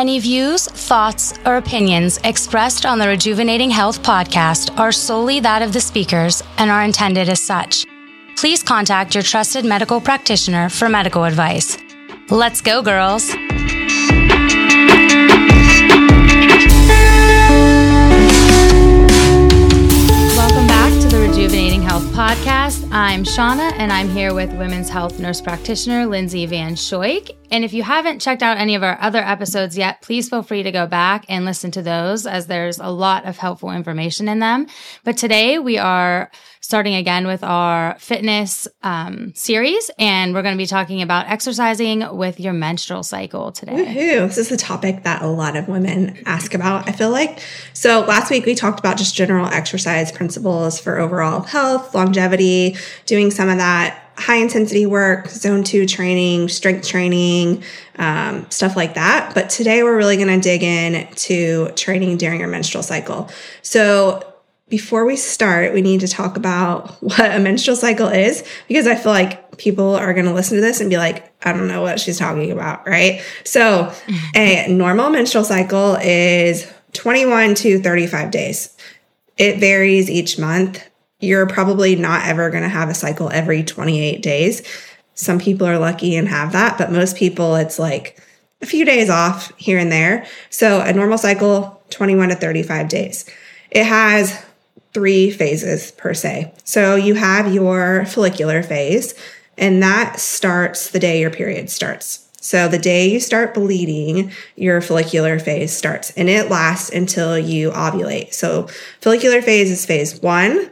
Any views, thoughts, or opinions expressed on the Rejuvenating Health podcast are solely that of the speakers and are intended as such. Please contact your trusted medical practitioner for medical advice. Let's go, girls. Welcome back to the Rejuvenating Health Podcast. I'm Shawna, and I'm here with women's health nurse practitioner Lindsey Van Schoik. And if you haven't checked out any of our other episodes yet, please feel free to go back and listen to those as there's a lot of helpful information in them. But today we are starting again with our fitness um, series, and we're going to be talking about exercising with your menstrual cycle today. This is a topic that a lot of women ask about, I feel like. So last week we talked about just general exercise principles for overall health, longevity, doing some of that high intensity work, zone two training, strength training, um, stuff like that. But today we're really going to dig in to training during your menstrual cycle. So before we start, we need to talk about what a menstrual cycle is because I feel like people are going to listen to this and be like, I don't know what she's talking about, right? So, a normal menstrual cycle is 21 to 35 days. It varies each month you're probably not ever going to have a cycle every 28 days. Some people are lucky and have that, but most people, it's like a few days off here and there. So a normal cycle, 21 to 35 days. It has three phases per se. So you have your follicular phase, and that starts the day your period starts. So the day you start bleeding, your follicular phase starts and it lasts until you ovulate. So follicular phase is phase one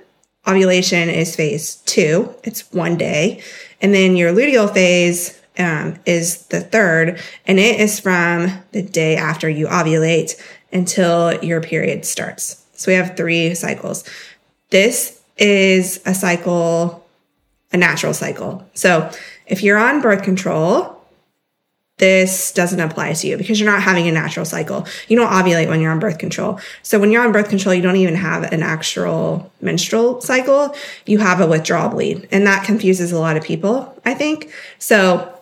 ovulation is phase two, it's one day. And then your luteal phase um, is the third, and it is from the day after you ovulate until your period starts. So we have three cycles. This is a cycle, a natural cycle. So if you're on birth control, this doesn't apply to you because you're not having a natural cycle. You don't ovulate when you're on birth control. So when you're on birth control, you don't even have an actual menstrual cycle. You have a withdrawal bleed. And that confuses a lot of people, I think. So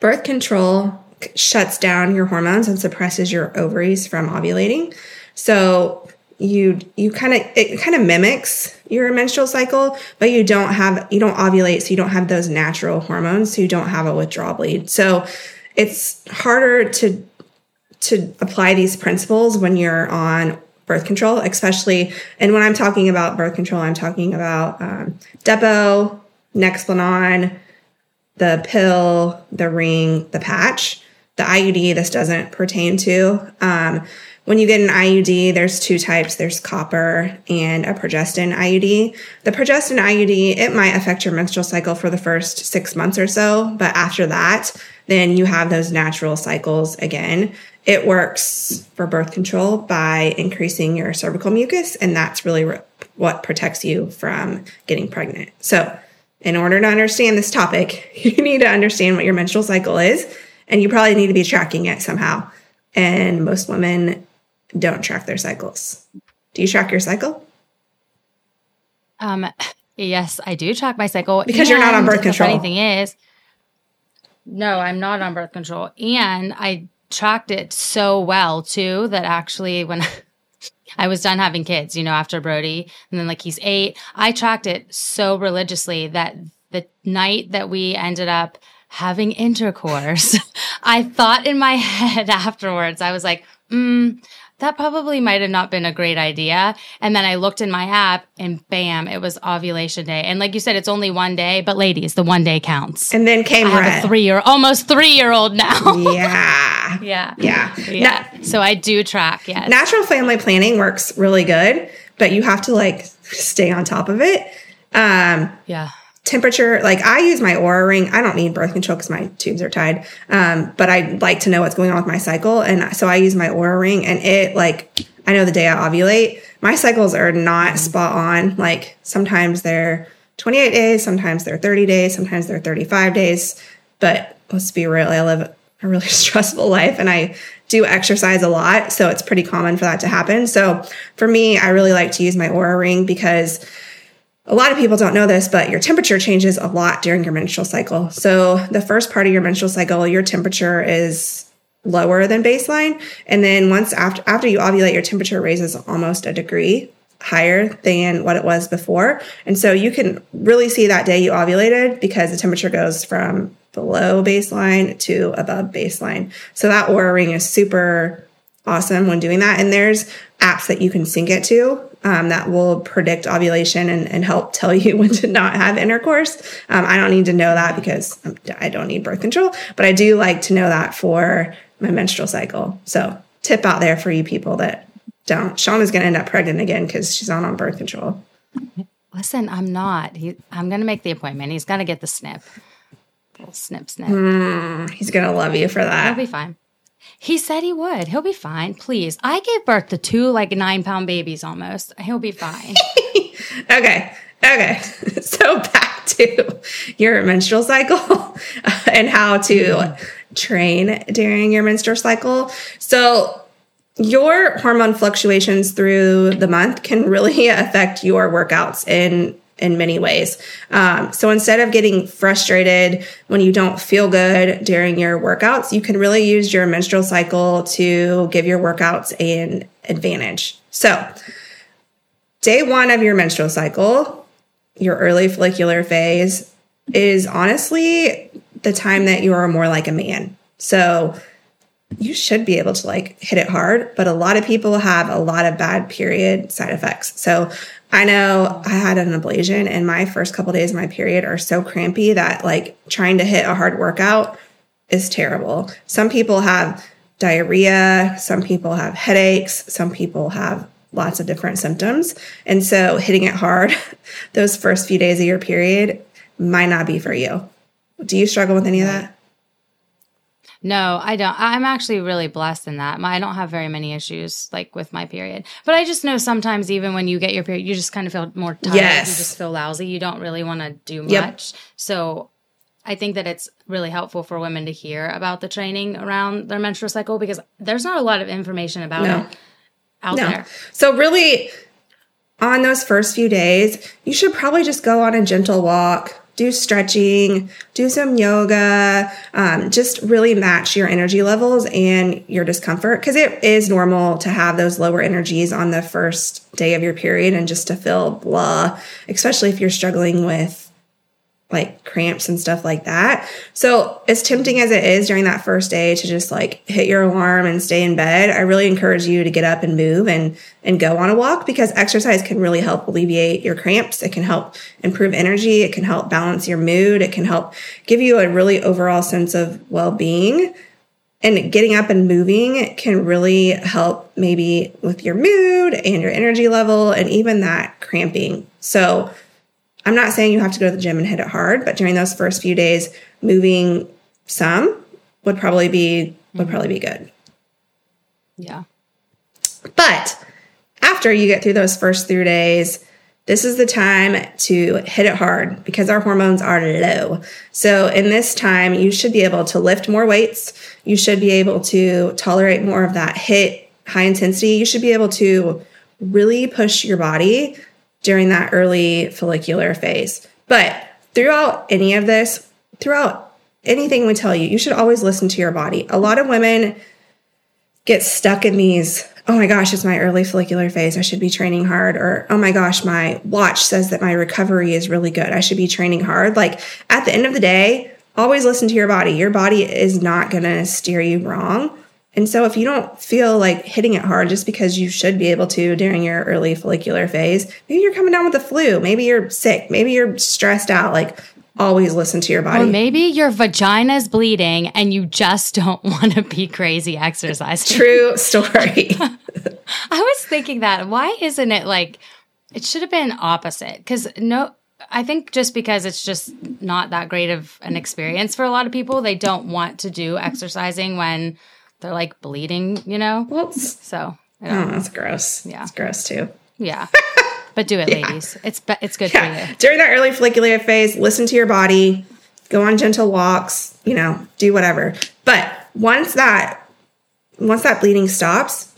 birth control shuts down your hormones and suppresses your ovaries from ovulating. So you you kind of it kind of mimics your menstrual cycle but you don't have you don't ovulate so you don't have those natural hormones so you don't have a withdrawal bleed. So it's harder to to apply these principles when you're on birth control especially and when i'm talking about birth control i'm talking about um, depo nexplanon the pill the ring the patch the iud this doesn't pertain to um, when you get an IUD, there's two types. There's copper and a progestin IUD. The progestin IUD, it might affect your menstrual cycle for the first six months or so, but after that, then you have those natural cycles again. It works for birth control by increasing your cervical mucus, and that's really re- what protects you from getting pregnant. So, in order to understand this topic, you need to understand what your menstrual cycle is, and you probably need to be tracking it somehow. And most women don't track their cycles. Do you track your cycle? Um, yes, I do track my cycle because you're not on birth control. The funny thing is, no, I'm not on birth control, and I tracked it so well too that actually when I was done having kids, you know, after Brody, and then like he's eight, I tracked it so religiously that the night that we ended up having intercourse, I thought in my head afterwards, I was like, mm, that probably might have not been a great idea. And then I looked in my app and bam, it was ovulation day. And like you said, it's only one day, but ladies, the one day counts. And then came I have a three year, almost three year old now. yeah. Yeah. Yeah. Yeah. Na- so I do track. Yes. Natural family planning works really good, but you have to like stay on top of it. Um, yeah temperature like i use my Oura ring. I don't need birth control because my tubes are tied. Um, but i like to know what's going on with my cycle. And so i use my Oura ring and it like i know the day i ovulate my cycles are not mm-hmm. spot on. Like sometimes they're 28 days sometimes they're 30 days sometimes they're 35 days. But let's be real i live a really stressful life and i do exercise a lot. So it's pretty common for that to happen. So for me i really like to use my Oura ring because a lot of people don't know this, but your temperature changes a lot during your menstrual cycle. So, the first part of your menstrual cycle, your temperature is lower than baseline. And then once after after you ovulate, your temperature raises almost a degree higher than what it was before. And so you can really see that day you ovulated because the temperature goes from below baseline to above baseline. So that Oura ring is super awesome when doing that. And there's apps that you can sync it to um, that will predict ovulation and, and, help tell you when to not have intercourse. Um, I don't need to know that because I don't need birth control, but I do like to know that for my menstrual cycle. So tip out there for you people that don't. Sean is going to end up pregnant again because she's not on birth control. Listen, I'm not. He, I'm going to make the appointment. He's going to get the snip. Little snip, snip. Mm, he's going to love you for that. He'll be fine. He said he would. He'll be fine. Please. I gave birth to two like nine pound babies almost. He'll be fine. okay. Okay. So back to your menstrual cycle uh, and how to train during your menstrual cycle. So your hormone fluctuations through the month can really affect your workouts in in many ways. Um, so instead of getting frustrated when you don't feel good during your workouts, you can really use your menstrual cycle to give your workouts an advantage. So, day one of your menstrual cycle, your early follicular phase, is honestly the time that you are more like a man. So, you should be able to like hit it hard, but a lot of people have a lot of bad period side effects. So I know I had an ablation and my first couple of days of my period are so crampy that like trying to hit a hard workout is terrible. Some people have diarrhea, some people have headaches, some people have lots of different symptoms. And so hitting it hard those first few days of your period might not be for you. Do you struggle with any of that? No, I don't. I'm actually really blessed in that. I don't have very many issues like with my period. But I just know sometimes even when you get your period, you just kind of feel more tired. Yes. You just feel lousy. You don't really want to do much. Yep. So I think that it's really helpful for women to hear about the training around their menstrual cycle because there's not a lot of information about no. it out no. there. So really on those first few days, you should probably just go on a gentle walk do stretching, do some yoga, um, just really match your energy levels and your discomfort. Because it is normal to have those lower energies on the first day of your period and just to feel blah, especially if you're struggling with like cramps and stuff like that. So, as tempting as it is during that first day to just like hit your alarm and stay in bed, I really encourage you to get up and move and and go on a walk because exercise can really help alleviate your cramps. It can help improve energy, it can help balance your mood, it can help give you a really overall sense of well-being. And getting up and moving can really help maybe with your mood and your energy level and even that cramping. So, I'm not saying you have to go to the gym and hit it hard, but during those first few days, moving some would probably be would mm-hmm. probably be good. Yeah. But after you get through those first three days, this is the time to HIIT it hard because our hormones are low. So, in this time, you should be able to lift more weights. You should be able to tolerate more of that hit, high intensity. You should be able to really push your body during that early follicular phase. But throughout any of this, throughout anything we tell you, you should always listen to your body. A lot of women get stuck in these, oh my gosh, it's my early follicular phase. I should be training hard. Or, oh my gosh, my watch says that my recovery is really good. I should be training hard. Like at the end of the day, always listen to your body. Your body is not going to steer you wrong. And so if you don't feel like hitting it hard just because you should be able to during your early follicular phase, maybe you're coming down with the flu, maybe you're sick, maybe you're stressed out, like always listen to your body. Or maybe your vagina's bleeding and you just don't want to be crazy exercising. True story. I was thinking that why isn't it like it should have been opposite cuz no I think just because it's just not that great of an experience for a lot of people, they don't want to do exercising when they're like bleeding, you know? Whoops. So, oh, that's gross. Yeah. It's gross too. Yeah. But do it, yeah. ladies. It's it's good yeah. for you. During that early follicular phase, listen to your body, go on gentle walks, you know, do whatever. But once that once that bleeding stops,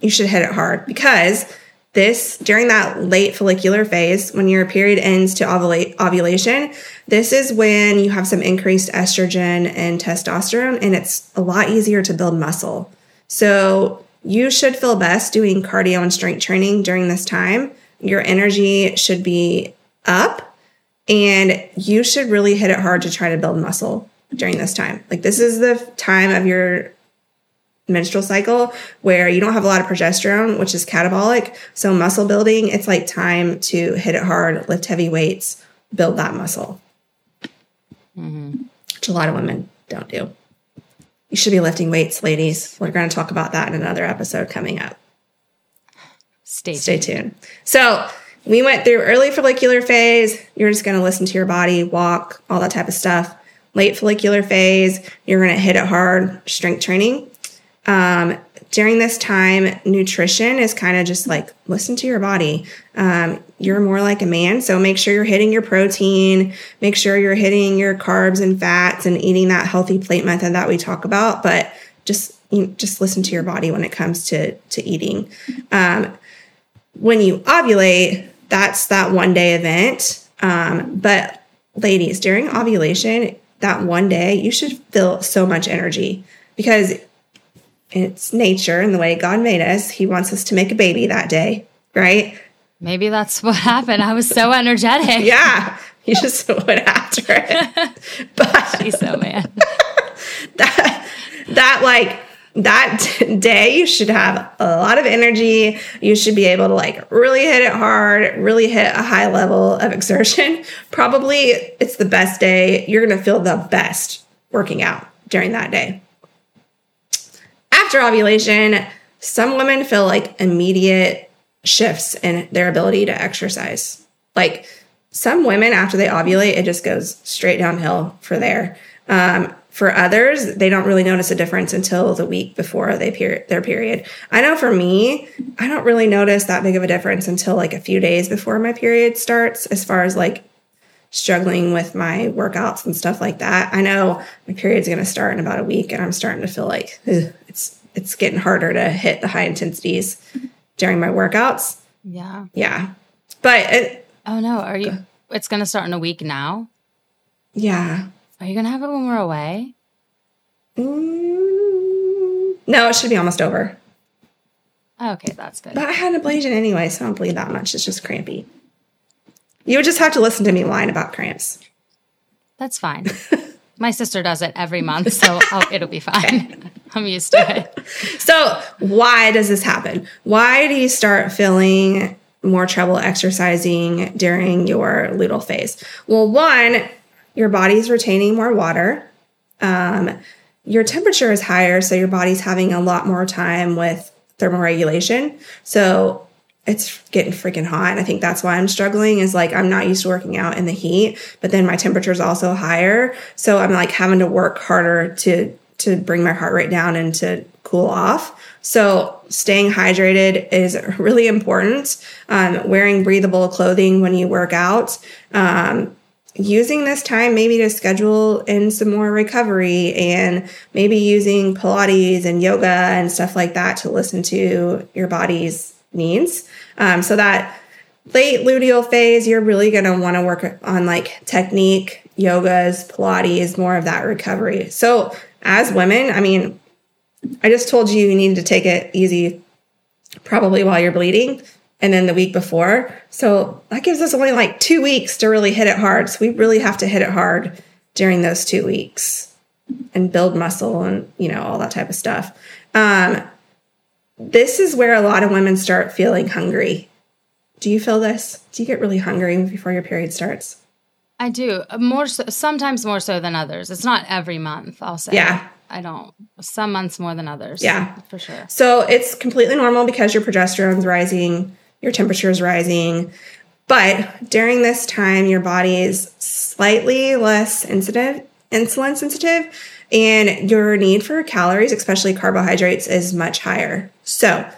you should hit it hard because this during that late follicular phase, when your period ends to ovulate, ovulation, this is when you have some increased estrogen and testosterone, and it's a lot easier to build muscle. So you should feel best doing cardio and strength training during this time. Your energy should be up, and you should really hit it hard to try to build muscle during this time. Like, this is the time of your menstrual cycle where you don't have a lot of progesterone, which is catabolic. So, muscle building, it's like time to hit it hard, lift heavy weights, build that muscle, mm-hmm. which a lot of women don't do. You should be lifting weights, ladies. We're going to talk about that in another episode coming up. Stay tuned. Stay tuned. So, we went through early follicular phase. You're just going to listen to your body, walk, all that type of stuff. Late follicular phase, you're going to hit it hard, strength training. Um, during this time, nutrition is kind of just like listen to your body. Um, you're more like a man, so make sure you're hitting your protein, make sure you're hitting your carbs and fats, and eating that healthy plate method that we talk about. But just you know, just listen to your body when it comes to to eating. Um, when you ovulate, that's that one day event. Um, but ladies, during ovulation, that one day, you should feel so much energy because it's nature and the way God made us. He wants us to make a baby that day, right? Maybe that's what happened. I was so energetic. yeah, you just went after it. But she's so man. that that like that day you should have a lot of energy. You should be able to like really hit it hard, really hit a high level of exertion. Probably it's the best day. You're going to feel the best working out during that day after ovulation, some women feel like immediate shifts in their ability to exercise. Like some women, after they ovulate, it just goes straight downhill for there. Um, for others, they don't really notice a difference until the week before they per- their period. I know for me, I don't really notice that big of a difference until like a few days before my period starts, as far as like struggling with my workouts and stuff like that. I know my period's going to start in about a week and I'm starting to feel like it's getting harder to hit the high intensities during my workouts. Yeah. Yeah. But it, Oh no, are you it's going to start in a week now? Yeah. Are you going to have it when we're away? Mm, no, it should be almost over. Okay, that's good. But I had an ablation anyway, so I don't bleed that much. It's just crampy. You would just have to listen to me whine about cramps. That's fine. My sister does it every month, so it'll be fine. I'm used to it. So, why does this happen? Why do you start feeling more trouble exercising during your luteal phase? Well, one, your body's retaining more water. Um, your temperature is higher, so your body's having a lot more time with thermoregulation. So it's getting freaking hot. And I think that's why I'm struggling is like I'm not used to working out in the heat, but then my temperature is also higher. So I'm like having to work harder to to bring my heart rate down and to cool off. So staying hydrated is really important. Um, wearing breathable clothing when you work out. Um, using this time maybe to schedule in some more recovery and maybe using Pilates and yoga and stuff like that to listen to your body's needs. Um, so that late luteal phase, you're really going to want to work on like technique, yogas, Pilates, more of that recovery. So as women, I mean, I just told you you need to take it easy probably while you're bleeding and then the week before. So that gives us only like two weeks to really hit it hard. So we really have to hit it hard during those two weeks and build muscle and, you know, all that type of stuff. Um, this is where a lot of women start feeling hungry. Do you feel this? Do you get really hungry before your period starts? I do. More so, sometimes more so than others. It's not every month, I'll say. Yeah. I don't. Some months more than others. Yeah. For sure. So it's completely normal because your progesterone's rising, your temperature is rising. But during this time, your body is slightly less sensitive, insulin sensitive, and your need for calories, especially carbohydrates, is much higher. So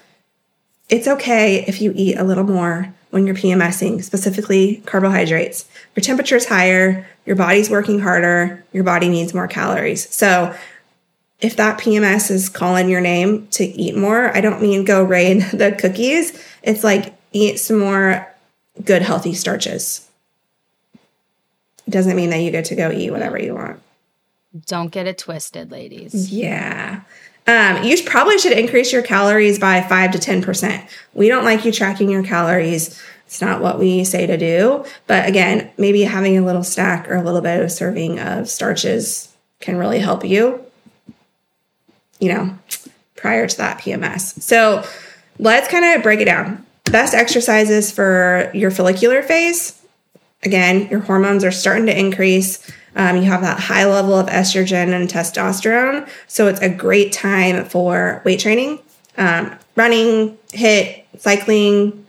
it's okay if you eat a little more when you're PMSing, specifically carbohydrates. Your temperature is higher, your body's working harder, your body needs more calories. So if that PMS is calling your name to eat more, I don't mean go raid the cookies. It's like eat some more good, healthy starches. It Doesn't mean that you get to go eat whatever you want. Don't get it twisted, ladies. Yeah. Um, you probably should increase your calories by 5 to 10%. We don't like you tracking your calories. It's not what we say to do. But again, maybe having a little snack or a little bit of serving of starches can really help you, you know, prior to that PMS. So let's kind of break it down. Best exercises for your follicular phase. Again, your hormones are starting to increase. Um, you have that high level of estrogen and testosterone. So it's a great time for weight training, um, running, HIIT, cycling,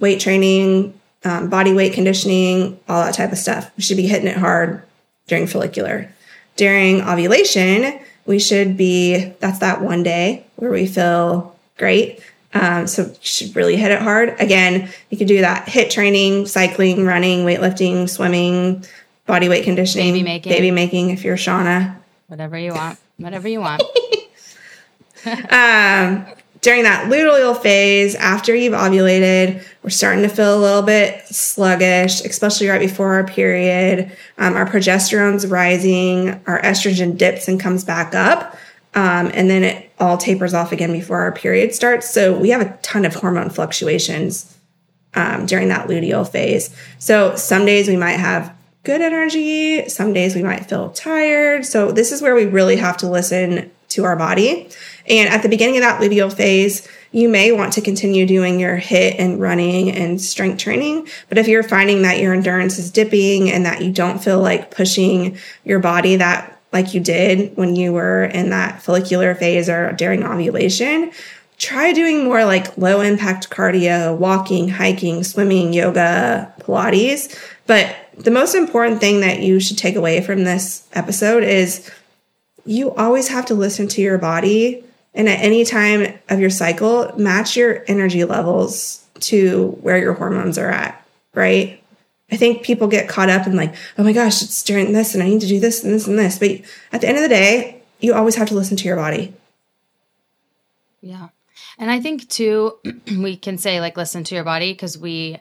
weight training, um, body weight conditioning, all that type of stuff. We should be hitting it hard during follicular. During ovulation, we should be, that's that one day where we feel great. Um, so you should really hit it hard. Again, you can do that HIIT training, cycling, running, weightlifting, swimming, body weight conditioning, Baby making. baby making if you're Shawna. Whatever you want. Whatever you want. Um, during that luteal phase, after you've ovulated, we're starting to feel a little bit sluggish, especially right before our period. Um, our progesterone's rising, our estrogen dips and comes back up. Um, and then it all tapers off again before our period starts. So we have a ton of hormone fluctuations um, during that luteal phase. So some days we might have good energy, some days we might feel tired. So this is where we really have to listen to our body. And at the beginning of that luteal phase, you may want to continue doing your HIIT and running and strength training. But if you're finding that your endurance is dipping and that you don't feel like pushing your body that like you did when you were in that follicular phase or during ovulation, try doing more like low impact cardio, walking, hiking, swimming, yoga, Pilates. But the most important thing that you should take away from this episode is you always have to listen to your body and at any time of your cycle match your energy levels to where your hormones are at right? I think people get caught up in like oh my gosh it's during this and i need to do this and this and this. But at the end of the day you always have to listen to your body. Yeah. And I think too, we can say like listen to your body because we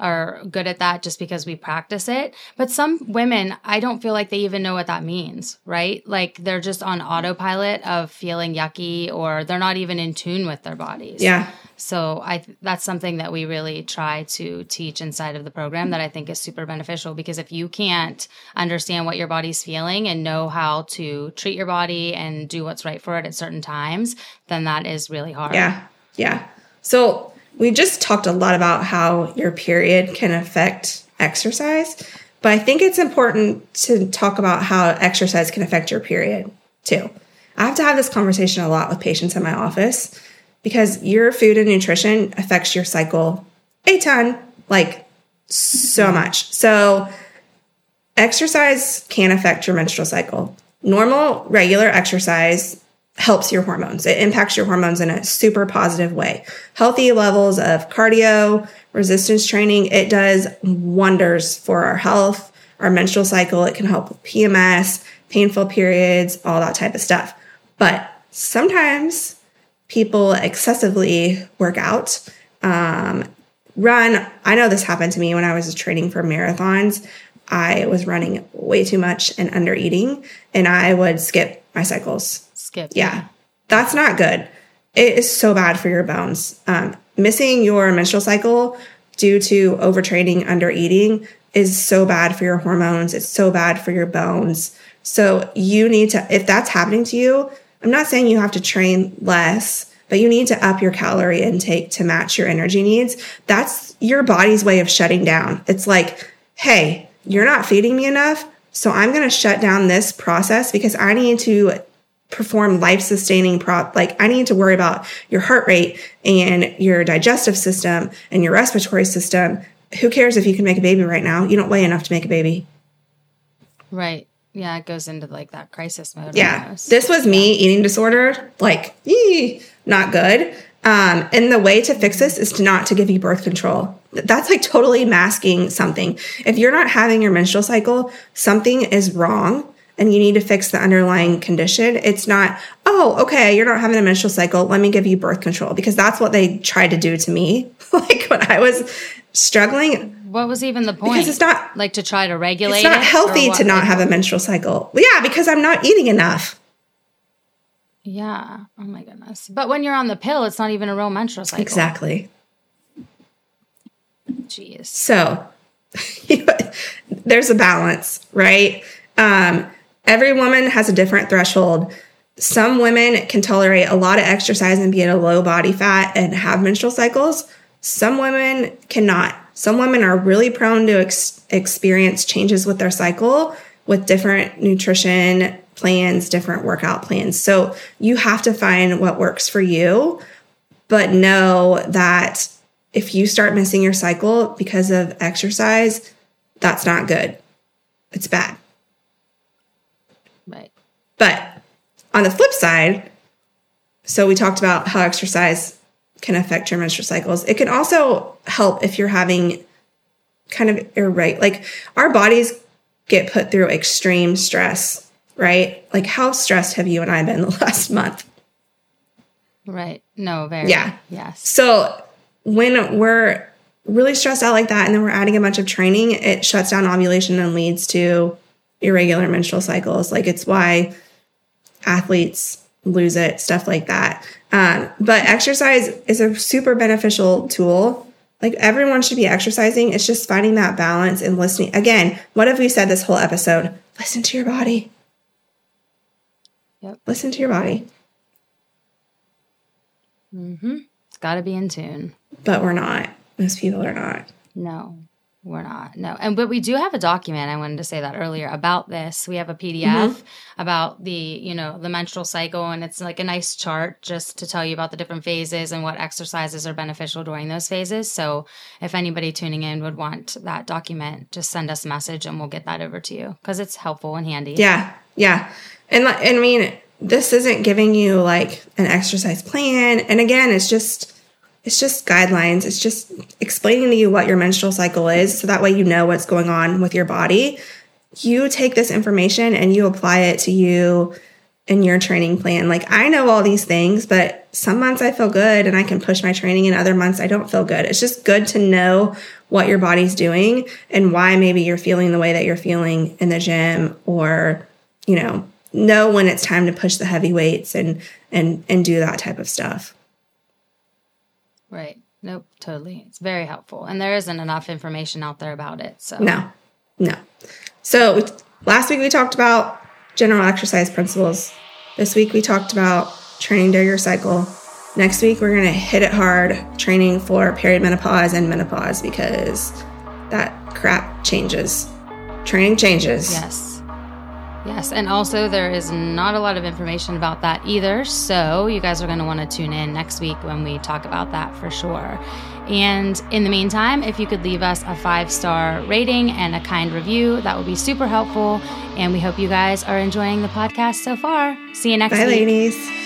are good at that just because we practice it. But some women, I don't feel like they even know what that means, right? Like they're just on autopilot of feeling yucky or they're not even in tune with their bodies. yeah So I that's something that we really try to teach inside of the program that I think is super beneficial because if you can't understand what your body's feeling and know how to treat your body and do what's right for it at certain times, then that is really hard. Yeah. Yeah. So we just talked a lot about how your period can affect exercise, but I think it's important to talk about how exercise can affect your period too. I have to have this conversation a lot with patients in my office because your food and nutrition affects your cycle a ton, like so mm-hmm. much. So exercise can affect your menstrual cycle. Normal, regular exercise helps your hormones. It impacts your hormones in a super positive way. Healthy levels of cardio, resistance training, it does wonders for our health, our menstrual cycle. It can help with PMS, painful periods, all that type of stuff. But sometimes people excessively work out, um, run. I know this happened to me when I was training for marathons. I was running way too much and under eating, and I would skip my cycles. Yeah, that's not good. It is so bad for your bones. Um, missing your menstrual cycle due to overtraining, under eating is so bad for your hormones. It's so bad for your bones. So you need to, if that's happening to you, I'm not saying you have to train less, but you need to up your calorie intake to match your energy needs. That's your body's way of shutting down. It's like, hey, you're not feeding me enough. So I'm going to shut down this process because I need to perform life sustaining prop like i need to worry about your heart rate and your digestive system and your respiratory system. Who cares if you can make a baby right now? You don't weigh enough to make a baby. Right. Yeah, it goes into like that crisis mode. yeah. this was me eating disorder like ee, not good. Um, and the way to fix this is to not to give you birth control. That's like totally masking something. If you're not having your menstrual cycle something is wrong and you need to fix the underlying condition. It's not, oh, okay, you're not having a menstrual cycle. Let me give you birth control because that's what they tried to do to me. like when I was struggling. What was even the point? Because it's not like to try to regulate. It's not healthy to not have a menstrual cycle. Yeah, because I'm not eating enough. Yeah. Oh my goodness. But when you're on the pill, it's not even a real menstrual cycle. Exactly. Jeez. So there's a balance, right? Um, every woman has a different threshold. Some women can tolerate a lot of exercise and be at a low body fat and have menstrual cycles. Some women cannot. Some women are really prone to ex- experience changes with their cycle with different nutrition plans, different workout plans. So you have to find what works for you, but know that if you start missing your cycle because of exercise, that's not good. It's bad. But on the flip side, so we talked about how exercise can affect your menstrual cycles. It can also help if you're having kind of irregular, like our bodies get put through extreme stress, right? Like how stressed have you and I been the last month? Right. No, very. Yeah. Yes. So when we're really stressed out like that and then we're adding a bunch of training, it shuts down ovulation and leads to irregular menstrual cycles. Like it's why athletes lose it, stuff like that. Um, but exercise is a super beneficial tool. Like everyone should be exercising. It's just finding that balance and listening. Again, what have we said this whole episode? Listen to your body. Yep. Listen to your body. Mm-hmm. It's got to be in tune. But we're not. Most people are not. No, we're not. No. And but we do have a document. I wanted to say that earlier about this. We have a PDF Mm-hmm. about the, you know, the menstrual cycle and it's like a nice chart just to tell you about the different phases and what exercises are beneficial during those phases. So if anybody tuning in would want that document, just send us a message and we'll get that over to you because it's helpful and handy. Yeah, yeah. And I mean, this isn't giving you like an exercise plan. And again, it's just it's just guidelines. It's just explaining to you what your menstrual cycle is so that way you know what's going on with your body. You take this information and you apply it to you in your training plan. Like I know all these things, but some months I feel good and I can push my training and other months I don't feel good. It's just good to know what your body's doing and why maybe you're feeling the way that you're feeling in the gym or, you know, know when it's time to push the heavy weights and and and do that type of stuff. Right. Nope, totally. It's very helpful. And there isn't enough information out there about it. So No. No. So last week we talked about general exercise principles. This week we talked about training during your cycle. Next week we're going to hit it hard training for perimenopause and menopause because that crap changes. Training changes. Yes. Yes. And also, there is not a lot of information about that either. So, you guys are going to want to tune in next week when we talk about that for sure. And in the meantime, if you could leave us a five star rating and a kind review, that would be super helpful. And we hope you guys are enjoying the podcast so far. See you next Bye, week. ladies.